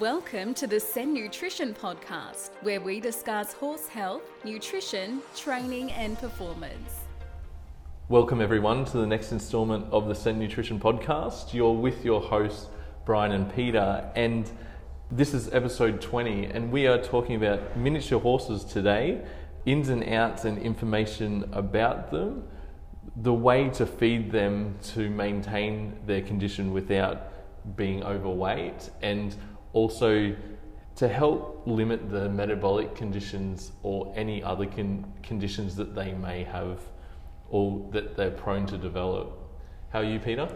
Welcome to the Sen Nutrition Podcast, where we discuss horse health, nutrition, training, and performance. Welcome, everyone, to the next installment of the Sen Nutrition Podcast. You're with your hosts, Brian and Peter, and this is episode 20, and we are talking about miniature horses today, ins and outs, and information about them, the way to feed them to maintain their condition without being overweight, and also to help limit the metabolic conditions or any other con- conditions that they may have or that they're prone to develop. How are you, Peter?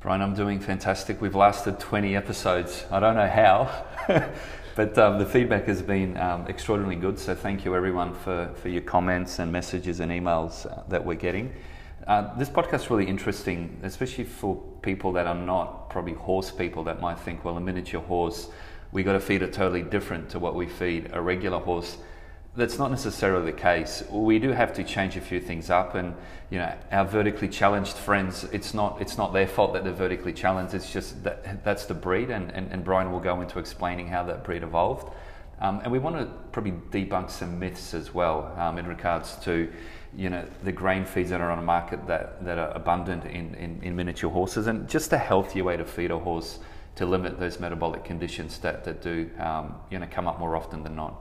Brian, I'm doing fantastic. We've lasted 20 episodes. I don't know how, but um, the feedback has been um, extraordinarily good. So thank you, everyone, for, for your comments and messages and emails uh, that we're getting. Uh, this podcast is really interesting, especially for people that are not probably horse people that might think, well, a miniature horse, we got to feed it totally different to what we feed a regular horse. That's not necessarily the case. We do have to change a few things up, and you know, our vertically challenged friends, it's not it's not their fault that they're vertically challenged. It's just that that's the breed, and, and, and Brian will go into explaining how that breed evolved. Um, and we want to probably debunk some myths as well um, in regards to you know the grain feeds that are on the market that, that are abundant in, in, in, miniature horses and just a healthier way to feed a horse to limit those metabolic conditions that, that do um, you know come up more often than not.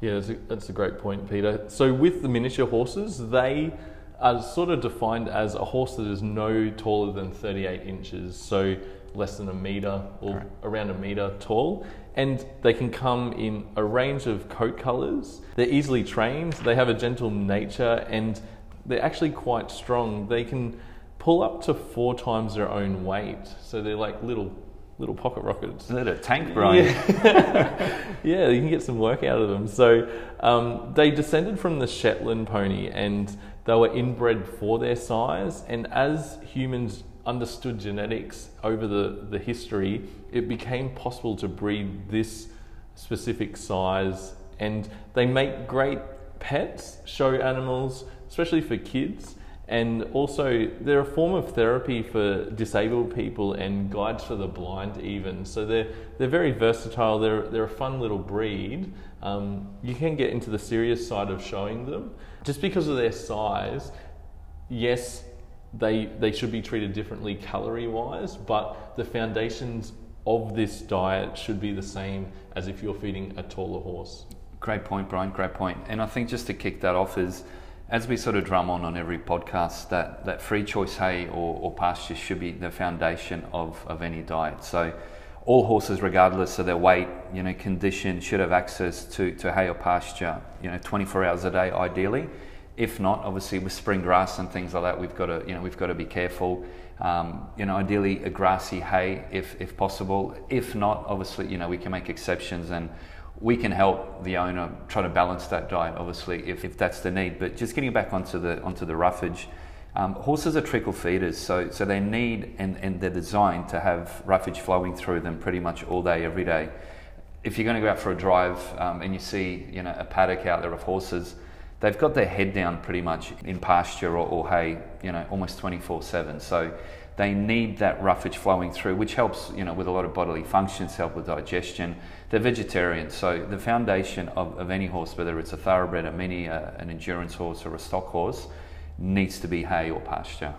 Yeah, that's a, that's a great point, Peter. So with the miniature horses, they are sort of defined as a horse that is no taller than 38 inches, so less than a meter or right. around a meter tall and they can come in a range of coat colors. They're easily trained, they have a gentle nature, and they're actually quite strong. They can pull up to four times their own weight, so they're like little little pocket rockets. Is that a tank, Brian? Yeah. yeah, you can get some work out of them. So um, they descended from the Shetland pony, and they were inbred for their size. And as humans understood genetics over the, the history, it became possible to breed this specific size. And they make great pets, show animals, especially for kids. And also, they're a form of therapy for disabled people and guides for the blind, even. So they're, they're very versatile. They're, they're a fun little breed. Um, you can get into the serious side of showing them. Just because of their size, yes, they, they should be treated differently calorie wise, but the foundations of this diet should be the same as if you're feeding a taller horse. Great point, Brian. Great point. And I think just to kick that off is, as we sort of drum on on every podcast, that, that free choice hay or, or pasture should be the foundation of, of any diet. So all horses, regardless of their weight, you know, condition, should have access to, to hay or pasture, you know, 24 hours a day, ideally. If not, obviously with spring grass and things like that, we've got to you know we've got to be careful. Um, you know, ideally a grassy hay if if possible. If not, obviously you know we can make exceptions and we can help the owner try to balance that diet. Obviously, if, if that's the need. But just getting back onto the onto the roughage. Um, horses are trickle feeders, so, so they need and, and they're designed to have roughage flowing through them pretty much all day, every day. If you're going to go out for a drive um, and you see you know a paddock out there of horses, they've got their head down pretty much in pasture or, or hay, you know, almost 24 7. So they need that roughage flowing through, which helps, you know, with a lot of bodily functions, help with digestion. They're vegetarians, so the foundation of, of any horse, whether it's a thoroughbred, a mini, a, an endurance horse, or a stock horse, needs to be hay or pasture.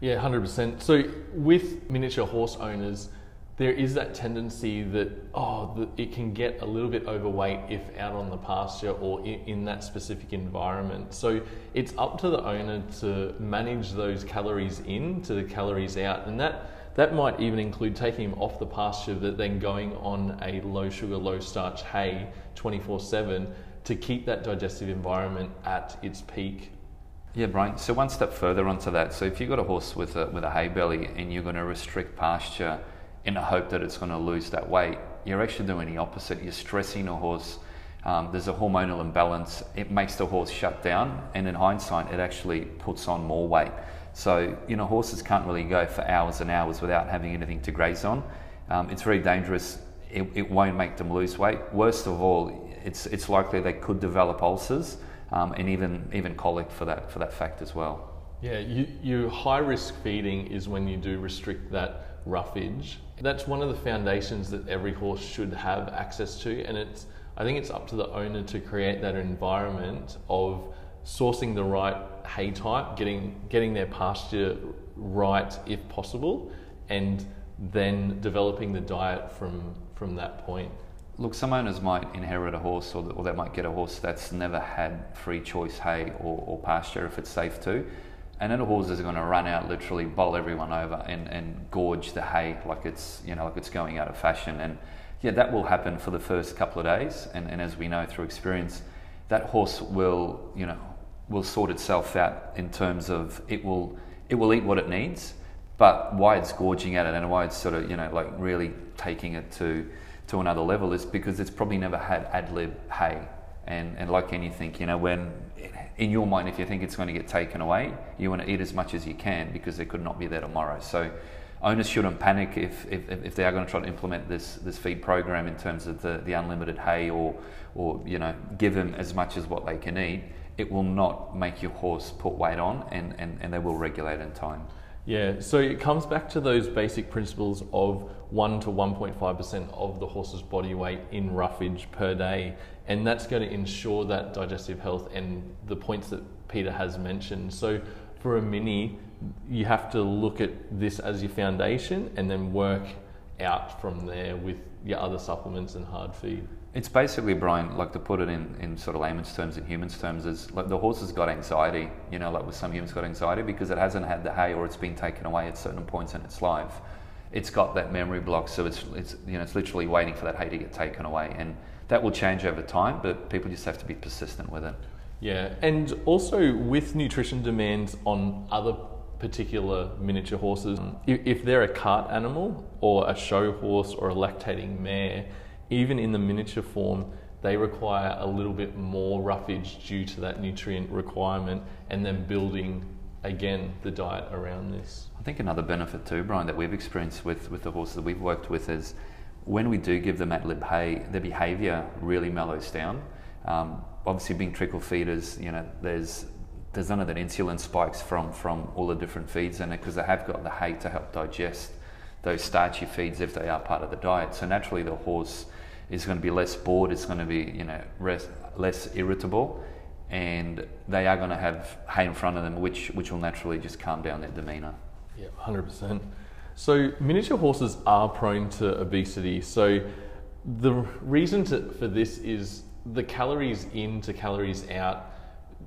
Yeah, 100%. So with miniature horse owners, there is that tendency that oh it can get a little bit overweight if out on the pasture or in, in, that specific environment so it's up to the owner to manage those calories in to the calories out and that that might even include taking him off the pasture but then going on a low sugar low starch hay 24 7 to keep that digestive environment at its peak yeah, Brian. So one step further onto that. So if you've got a horse with a with a hay belly and you're going to restrict pasture in the hope that it's going to lose that weight. You're actually doing the opposite. You're stressing a horse. Um, there's a hormonal imbalance. It makes the horse shut down, and in hindsight, it actually puts on more weight. So, you know, horses can't really go for hours and hours without having anything to graze on. Um, it's very dangerous. It, it, won't make them lose weight. Worst of all, it's, it's likely they could develop ulcers um, and even, even colic for that, for that fact as well. Yeah, you, you high risk feeding is when you do restrict that roughage. That's one of the foundations that every horse should have access to, and it's I think it's up to the owner to create that environment of sourcing the right hay type, getting getting their pasture right if possible, and then developing the diet from from that point. Look, some owners might inherit a horse, or, or they might get a horse that's never had free choice hay or, or pasture if it's safe to. And then a horse is going to run out, literally bowl everyone over, and, and gorge the hay like it's you know like it's going out of fashion. And yeah, that will happen for the first couple of days. And, and as we know through experience, that horse will you know will sort itself out in terms of it will it will eat what it needs, but why it's gorging at it and why it's sort of you know like really taking it to to another level is because it's probably never had ad lib hay. And, and like anything, you know, when in your mind, if you think it's going to get taken away, you want to eat as much as you can because it could not be there tomorrow. So owners shouldn't panic if, if, if they are going to try to implement this, this feed program in terms of the, the unlimited hay or, or, you know, give them as much as what they can eat. It will not make your horse put weight on and, and, and they will regulate in time. Yeah, so it comes back to those basic principles of 1 to 1.5% of the horse's body weight in roughage per day. And that's going to ensure that digestive health and the points that Peter has mentioned. So for a mini, you have to look at this as your foundation and then work out from there with your other supplements and hard feed. It's basically, Brian, like to put it in, in sort of layman's terms, in humans' terms, is like the horse has got anxiety, you know, like with some humans got anxiety because it hasn't had the hay or it's been taken away at certain points in its life. It's got that memory block, so it's, it's you know it's literally waiting for that hay to get taken away, and that will change over time. But people just have to be persistent with it. Yeah, and also with nutrition demands on other particular miniature horses, if they're a cart animal or a show horse or a lactating mare even in the miniature form, they require a little bit more roughage due to that nutrient requirement and then building again the diet around this. I think another benefit too, Brian, that we've experienced with, with the horses that we've worked with is when we do give them ad lib hay, their behaviour really mellows down. Um, obviously, being trickle feeders, you know, there's there's none of that insulin spikes from from all the different feeds in it because they have got the hay to help digest those starchy feeds if they are part of the diet. So naturally, the horse is going to be less bored. It's going to be you know res- less irritable, and they are going to have hay in front of them, which which will naturally just calm down their demeanour. Yeah, hundred percent. So miniature horses are prone to obesity. So the reason to, for this is the calories in to calories out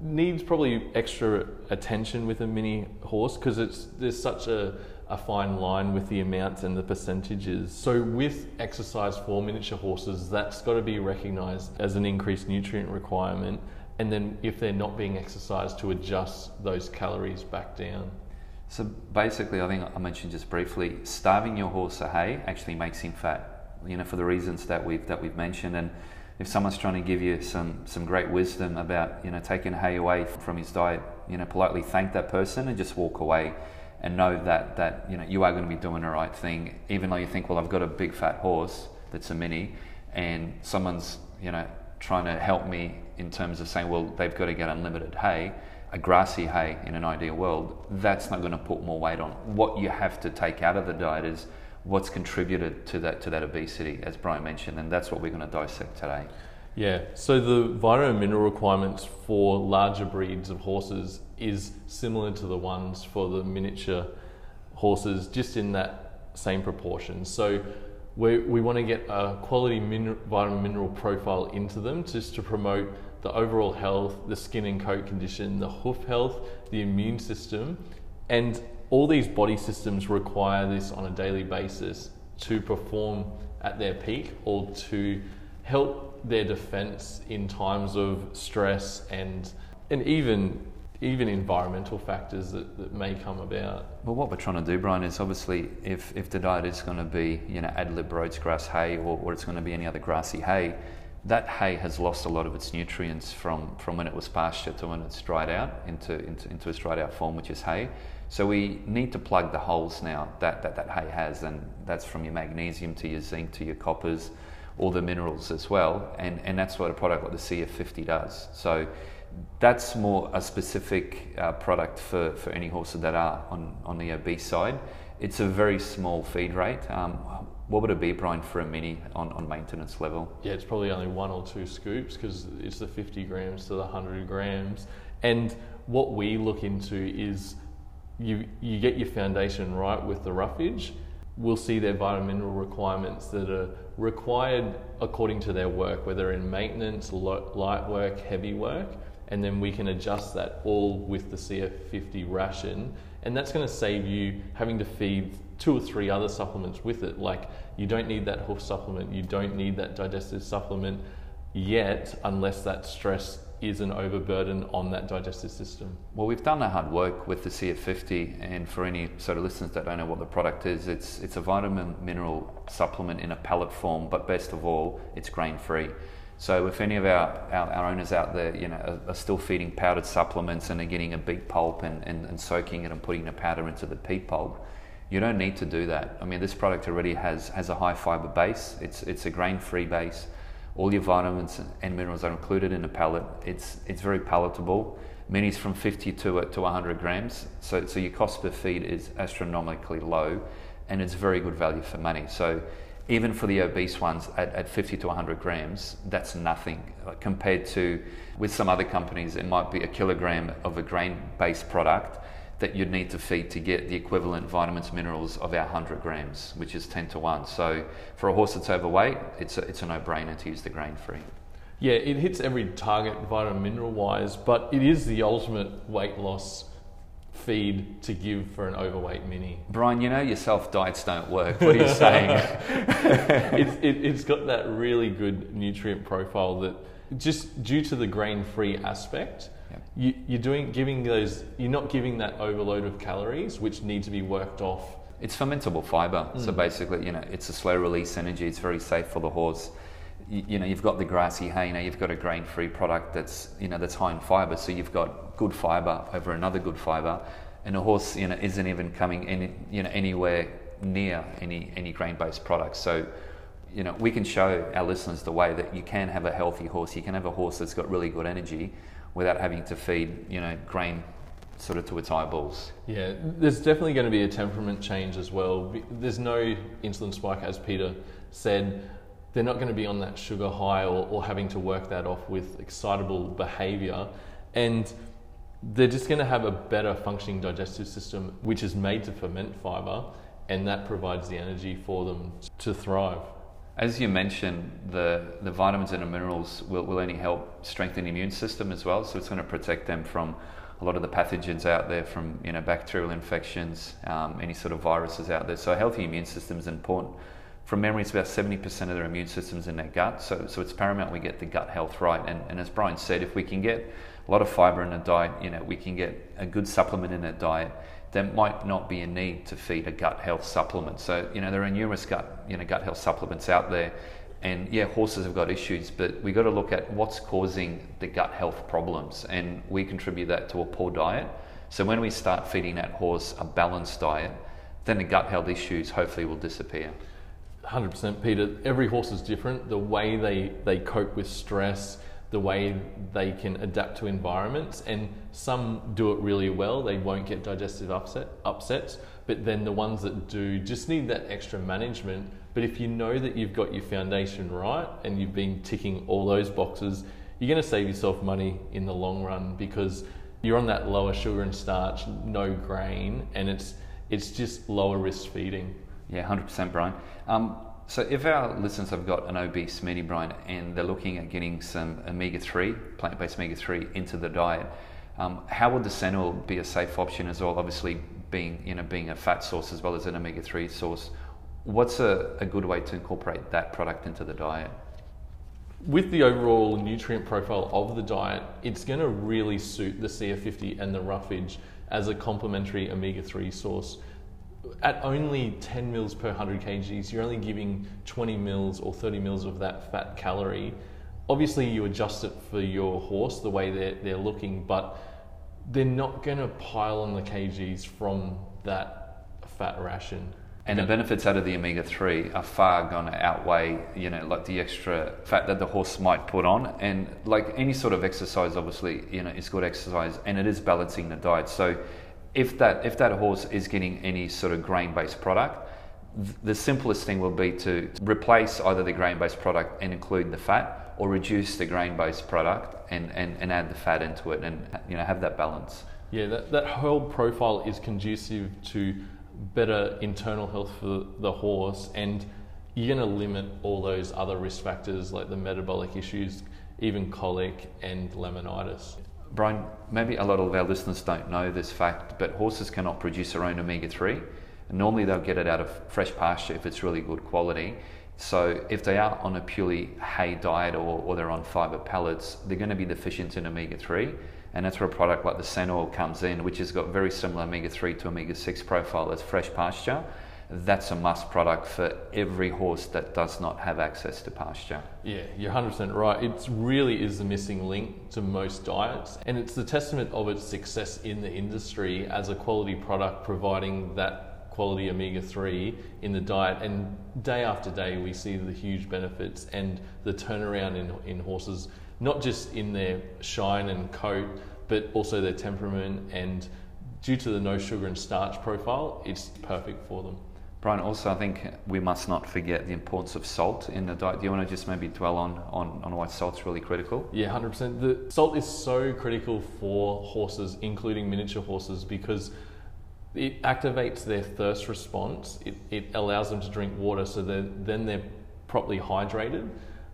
needs probably extra attention with a mini horse because it's there's such a a fine line with the amounts and the percentages. So, with exercise for miniature horses, that's got to be recognised as an increased nutrient requirement. And then, if they're not being exercised, to adjust those calories back down. So, basically, I think I mentioned just briefly starving your horse of hay actually makes him fat, you know, for the reasons that we've, that we've mentioned. And if someone's trying to give you some, some great wisdom about, you know, taking hay away from his diet, you know, politely thank that person and just walk away and know that that you know you are going to be doing the right thing, even though you think, well, I've got a big fat horse that's a mini, and someone's you know trying to help me in terms of saying, well, they've got to get unlimited hay, a grassy hay in an ideal world, that's not going to put more weight on. What you have to take out of the diet is what's contributed to that to that obesity, as Brian mentioned, and that's what we're going to dissect today. Yeah, so the vitamin mineral requirements for larger breeds of horses is similar to the ones for the miniature horses, just in that same proportion. So we, we want to get a quality min- vitamin mineral profile into them just to promote the overall health, the skin and coat condition, the hoof health, the immune system, and all these body systems require this on a daily basis to perform at their peak or to help their defense in times of stress and and even even environmental factors that, that may come about. Well, what we're trying to do, Brian, is obviously if, if the diet is going to be, you know, ad lib Rhodes grass hay or, or it's going to be any other grassy hay, that hay has lost a lot of its nutrients from, from when it was pasture to when it's dried out into, into, into its dried out form, which is hay. So we need to plug the holes now that, that that hay has, and that's from your magnesium to your zinc to your coppers, all the minerals as well, and, and that's what a product like the CF50 does. So that's more a specific uh, product for, for any horses that are on, on the obese side. it's a very small feed rate. Um, what would it be, Brian, for a mini on, on maintenance level? Yeah, it's probably only one or two scoops because it's the 50 grams to the 100 grams. And what we look into is you, you get your foundation right with the roughage. We'll see their vitamin mineral requirements that are required according to their work, whether in maintenance, light work, heavy work, and then we can adjust that all with the CF50 ration. And that's going to save you having to feed two or three other supplements with it. Like you don't need that hoof supplement, you don't need that digestive supplement yet, unless that stress is an overburden on that digestive system? Well, we've done the hard work with the CF50, and for any sort of listeners that don't know what the product is, it's it's a vitamin mineral supplement in a pellet form, but best of all, it's grain free. So if any of our, our, our, owners out there, you know, are, are, still feeding powdered supplements and are getting a beet pulp and, and, and soaking it and putting the powder into the beet pulp, you don't need to do that. I mean, this product already has has a high fiber base. It's it's a grain free base all your vitamins and minerals are included in the pellet. It's, it's very palatable. Minis from 50 to, uh, to 100 grams. So, so your cost per feed is astronomically low and it's very good value for money. So even for the obese ones at, at 50 to 100 grams, that's nothing uh, compared to with some other companies, it might be a kilogram of a grain based product that you'd need to feed to get the equivalent vitamins minerals of our 100 grams, which is 10 to 1. So for a horse that's overweight, it's a, it's a no-brainer to use the grain-free. Yeah, it hits every target vitamin mineral wise, but it is the ultimate weight loss feed to give for an overweight mini. Brian, you know yourself diets don't work. What are you saying? it's, it, it's got that really good nutrient profile that just due to the grain free aspect, you, you're doing giving those. You're not giving that overload of calories, which need to be worked off. It's fermentable fiber, mm. so basically, you know, it's a slow release energy. It's very safe for the horse. You, you know, you've got the grassy hay. Now you've got a grain-free product that's you know that's high in fiber. So you've got good fiber over another good fiber, and a horse you know isn't even coming any you know anywhere near any any grain-based products. So you know, we can show our listeners the way that you can have a healthy horse. You can have a horse that's got really good energy without having to feed, you know, grain sort of to its eyeballs. Yeah, there's definitely going to be a temperament change as well. There's no insulin spike, as Peter said. They're not going to be on that sugar high or, or having to work that off with excitable behavior. And they're just going to have a better functioning digestive system, which is made to ferment fiber, and that provides the energy for them to thrive. As you mentioned, the, the vitamins and the minerals will, will only help strengthen the immune system as well. So it's going to protect them from a lot of the pathogens out there, from you know bacterial infections, um, any sort of viruses out there. So a healthy immune system is important. From memory, it's about 70% of their immune systems in their gut. So, so it's paramount we get the gut health right. And, and as Brian said, if we can get a lot of fiber in a diet, you know, we can get a good supplement in a diet there might not be a need to feed a gut health supplement. So, you know, there are numerous gut, you know, gut health supplements out there. And yeah, horses have got issues, but we've got to look at what's causing the gut health problems. And we contribute that to a poor diet. So when we start feeding that horse a balanced diet, then the gut health issues hopefully will disappear. 100% Peter. Every horse is different. The way they, they cope with stress, the way they can adapt to environments and some do it really well they won't get digestive upset upsets but then the ones that do just need that extra management but if you know that you've got your foundation right and you've been ticking all those boxes you're going to save yourself money in the long run because you're on that lower sugar and starch no grain and it's it's just lower risk feeding yeah 100% brian um, so if our listeners have got an obese mini Brian and they're looking at getting some omega-3, plant-based omega-3 into the diet, um, how would the Sentinel be a safe option as well? Obviously being, you know, being a fat source as well as an omega-3 source. What's a, a good way to incorporate that product into the diet? With the overall nutrient profile of the diet, it's going to really suit the CF50 and the roughage as a complementary omega 3 source at only 10 mils per 100 kgs, you're only giving 20 mils or 30 mils of that fat calorie. Obviously, you adjust it for your horse the way they're, they're looking, but they're not going to pile on the kgs from that fat ration. And the benefits out of the omega three are far going to outweigh, you know, like the extra fat that the horse might put on. And like any sort of exercise, obviously, you know, is good exercise, and it is balancing the diet. So if that if that horse is getting any sort of grain based product, th- the simplest thing will be to replace either the grain based product and include the fat, or reduce the grain based product and, and, and add the fat into it, and you know have that balance. Yeah, that, that whole profile is conducive to better internal health for the horse, and you're going to limit all those other risk factors like the metabolic issues, even colic and laminitis. Brian, maybe a lot of our listeners don't know this fact, but horses cannot produce their own omega 3. Normally, they'll get it out of fresh pasture if it's really good quality. So, if they are on a purely hay diet or, or they're on fiber pellets, they're going to be deficient in omega 3. And that's where a product like the SenOil comes in, which has got very similar omega 3 to omega 6 profile as fresh pasture that's a must product for every horse that does not have access to pasture. Yeah, you're 100% right. It really is the missing link to most diets, and it's the testament of its success in the industry as a quality product providing that quality omega 3 in the diet. And day after day, we see the huge benefits and the turnaround in, in horses, not just in their shine and coat, but also their temperament. And due to the no sugar and starch profile, it's perfect for them. Brian, also, I think we must not forget the importance of salt in the diet. Do you want to just maybe dwell on, on, on why salt's really critical? Yeah, 100%. The salt is so critical for horses, including miniature horses, because it activates their thirst response. It, it allows them to drink water, so then they're properly hydrated.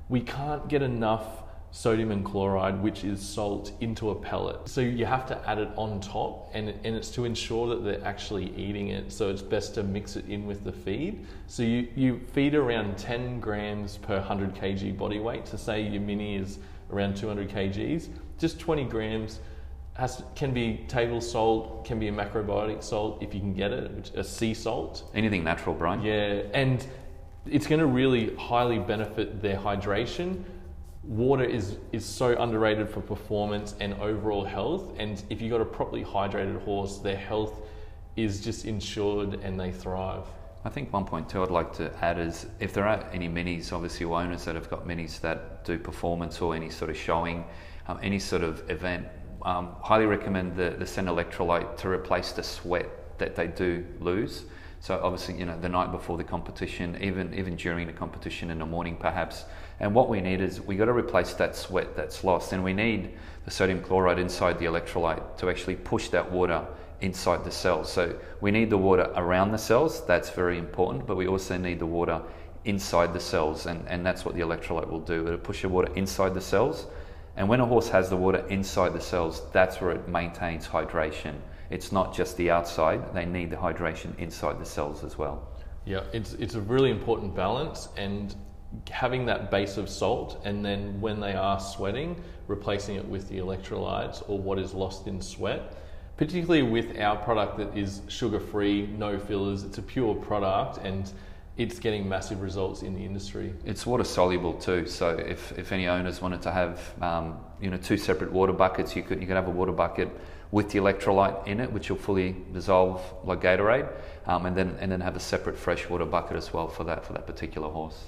We can't get enough sodium and chloride, which is salt, into a pellet. So you have to add it on top, and, and it's to ensure that they're actually eating it. So it's best to mix it in with the feed. So you, you feed around 10 grams per 100 kg body weight. So say your mini is around 200 kgs, just 20 grams. Has, can be table salt, can be a macrobiotic salt if you can get it, which, a sea salt. Anything natural, Brian. Yeah, and it's going to really highly benefit their hydration water is, is so underrated for performance and overall health. And if you've got a properly hydrated horse, their health is just insured and they thrive. I think one point too I'd like to add is if there are any minis, obviously owners that have got minis that do performance or any sort of showing, um, any sort of event, um, highly recommend the, the Sen electrolyte to replace the sweat that they do lose. So obviously, you know, the night before the competition, even even during the competition in the morning, perhaps. And what we need is we got to replace that sweat that's lost, and we need the sodium chloride inside the electrolyte to actually push that water inside the cells. So we need the water around the cells. That's very important, but we also need the water inside the cells, and, and that's what the electrolyte will do. It'll push the water inside the cells. And when a horse has the water inside the cells, that's where it maintains hydration it's not just the outside, they need the hydration inside the cells as well. Yeah, it's, it's a really important balance and having that base of salt and then when they are sweating, replacing it with the electrolytes or what is lost in sweat. Particularly with our product that is sugar free, no fillers, it's a pure product and it's getting massive results in the industry. It's water soluble too. So if, if any owners wanted to have um, you know two separate water buckets, you could you could have a water bucket with the electrolyte in it, which will fully dissolve like Gatorade, um, and then and then have a separate freshwater bucket as well for that for that particular horse.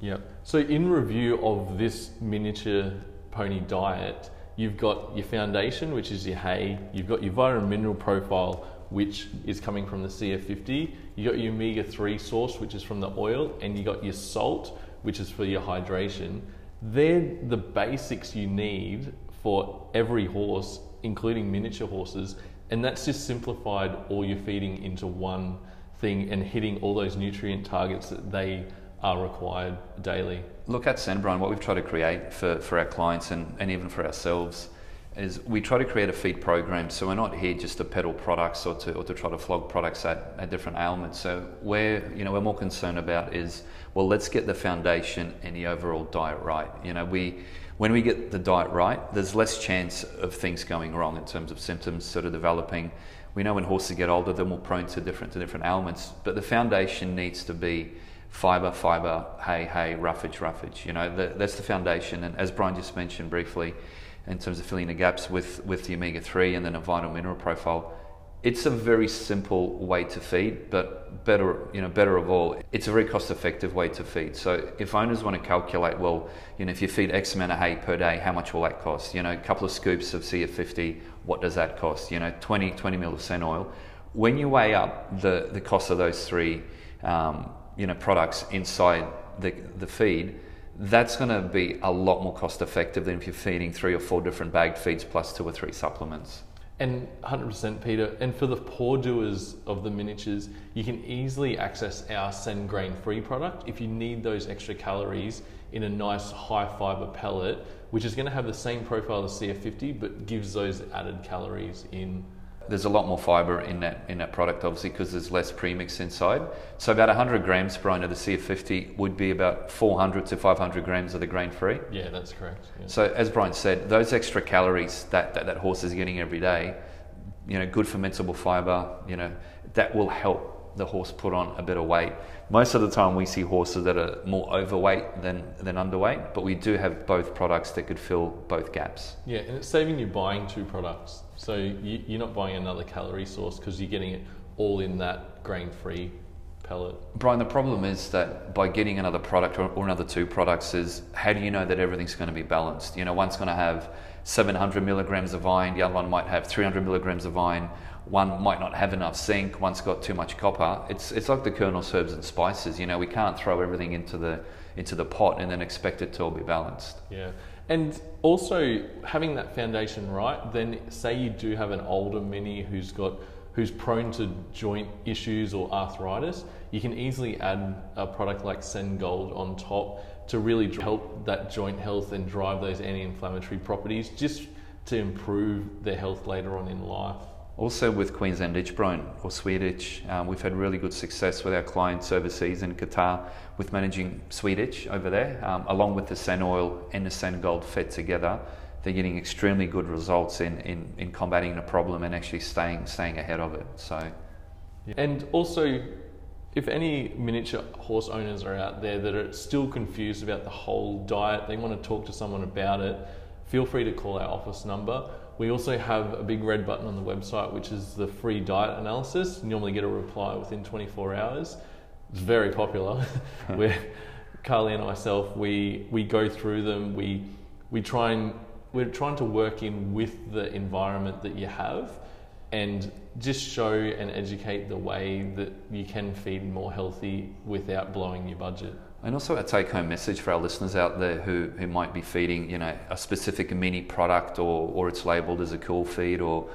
Yeah. So in review of this miniature pony diet, you've got your foundation, which is your hay. You've got your vitamin mineral profile, which is coming from the CF50. You got your omega 3 source, which is from the oil, and you got your salt, which is for your hydration. They're the basics you need for every horse including miniature horses, and that's just simplified all your feeding into one thing and hitting all those nutrient targets that they are required daily. Look at Senbron, what we've tried to create for, for our clients and, and even for ourselves is we try to create a feed program so we're not here just to peddle products or to, or to try to flog products at, at different ailments so where you know we're more concerned about is well let's get the foundation and the overall diet right you know we when we get the diet right, there's less chance of things going wrong in terms of symptoms sort of developing. We know when horses get older, they're more prone to different to different ailments. But the foundation needs to be fiber, fiber, hay, hay, roughage, roughage. You know, the, that's the foundation. And as Brian just mentioned briefly, in terms of filling the gaps with, with the omega 3 and then a vital mineral profile, it's a very simple way to feed, but better, you know, better of all, it's a very cost-effective way to feed. So if owners want to calculate, well, you know, if you feed X amount of hay per day, how much will that cost? You know, a couple of scoops of CF50, what does that cost? You know, 20, 20 mil of oil. When you weigh up the, the cost of those three, um, you know, products inside the, the feed, that's going to be a lot more cost effective than if you're feeding three or four different bagged feeds plus two or three supplements. And 100% Peter, and for the poor doers of the miniatures, you can easily access our Sen grain free product if you need those extra calories in a nice high fiber pellet, which is going to have the same profile as CF50 but gives those added calories in there's a lot more fiber in that in that product, obviously, because there's less premix inside. So about 100 grams per of the CF50 would be about 400 to 500 grams of the grain-free. Yeah, that's correct. Yeah. So as Brian said, those extra calories that, that that horse is getting every day, you know, good fermentable fiber, you know, that will help the horse put on a bit of weight. Most of the time, we see horses that are more overweight than, than underweight, but we do have both products that could fill both gaps. Yeah, and it's saving you buying two products. So you, you're not buying another calorie source because you're getting it all in that grain free pellet. Brian, the problem is that by getting another product or, or another two products, is how do you know that everything's going to be balanced? You know, one's going to have 700 milligrams of iron, the other one might have 300 milligrams of iron one might not have enough zinc, one's got too much copper. It's, it's like the Colonel's, herbs, and spices. You know, we can't throw everything into the, into the pot and then expect it to all be balanced. Yeah. And also having that foundation right, then say you do have an older mini who's got who's prone to joint issues or arthritis, you can easily add a product like Sen Gold on top to really help that joint health and drive those anti-inflammatory properties just to improve their health later on in life. Also with Queensland Itchbrine or sweet itch, um, we've had really good success with our clients overseas in Qatar with managing sweet itch over there, um, along with the Sen Oil and the Sen Gold fed together. They're getting extremely good results in, in, in combating the problem and actually staying staying ahead of it. So, and also, if any miniature horse owners are out there that are still confused about the whole diet, they want to talk to someone about it. Feel free to call our office number we also have a big red button on the website, which is the free diet analysis. You normally get a reply within 24 hours. It's very popular. Where Carly and myself, we we go through them. We we try and we're trying to work in with the environment that you have, and just show and educate the way that you can feed more healthy without blowing your budget. And also a take-home message for our listeners out there who, who might be feeding, you know, a specific mini product or, or it's labelled as a cool feed or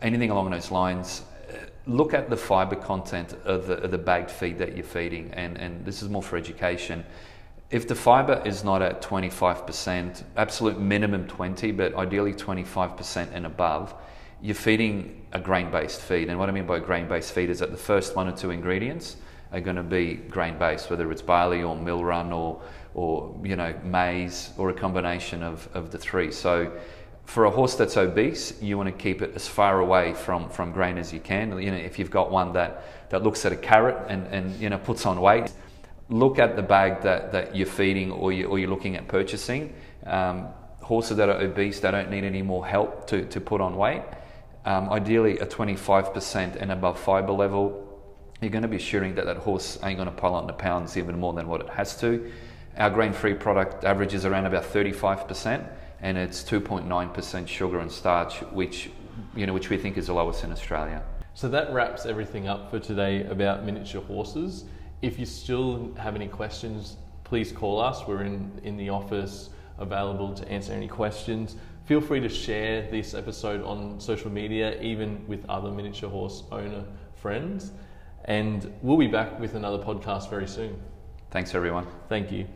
anything along those lines. Uh, look at the fibre content of the, of the bagged feed that you're feeding, and, and this is more for education. If the fibre is not at 25%, absolute minimum 20, but ideally 25% and above, you're feeding a grain-based feed. And what I mean by grain-based feed is that the first one or two ingredients – are going to be grain based, whether it's barley or mill run or, or you know, maize or a combination of, of the three. So for a horse that's obese, you want to keep it as far away from, from grain as you can. You know, if you've got one that, that looks at a carrot and, and you know, puts on weight, look at the bag that, that you're feeding or, you, or you're looking at purchasing. Um, horses that are obese, they don't need any more help to, to put on weight. Um, ideally, a 25% and above fiber level you're going to be assuring that that horse ain't going to pile on the pounds even more than what it has to. Our grain-free product averages around about 35%, and it's 2.9% sugar and starch, which you know, which we think is the lowest in Australia. So that wraps everything up for today about miniature horses. If you still have any questions, please call us. We're in, in the office available to answer any questions. Feel free to share this episode on social media, even with other miniature horse owner friends. And we'll be back with another podcast very soon. Thanks, everyone. Thank you.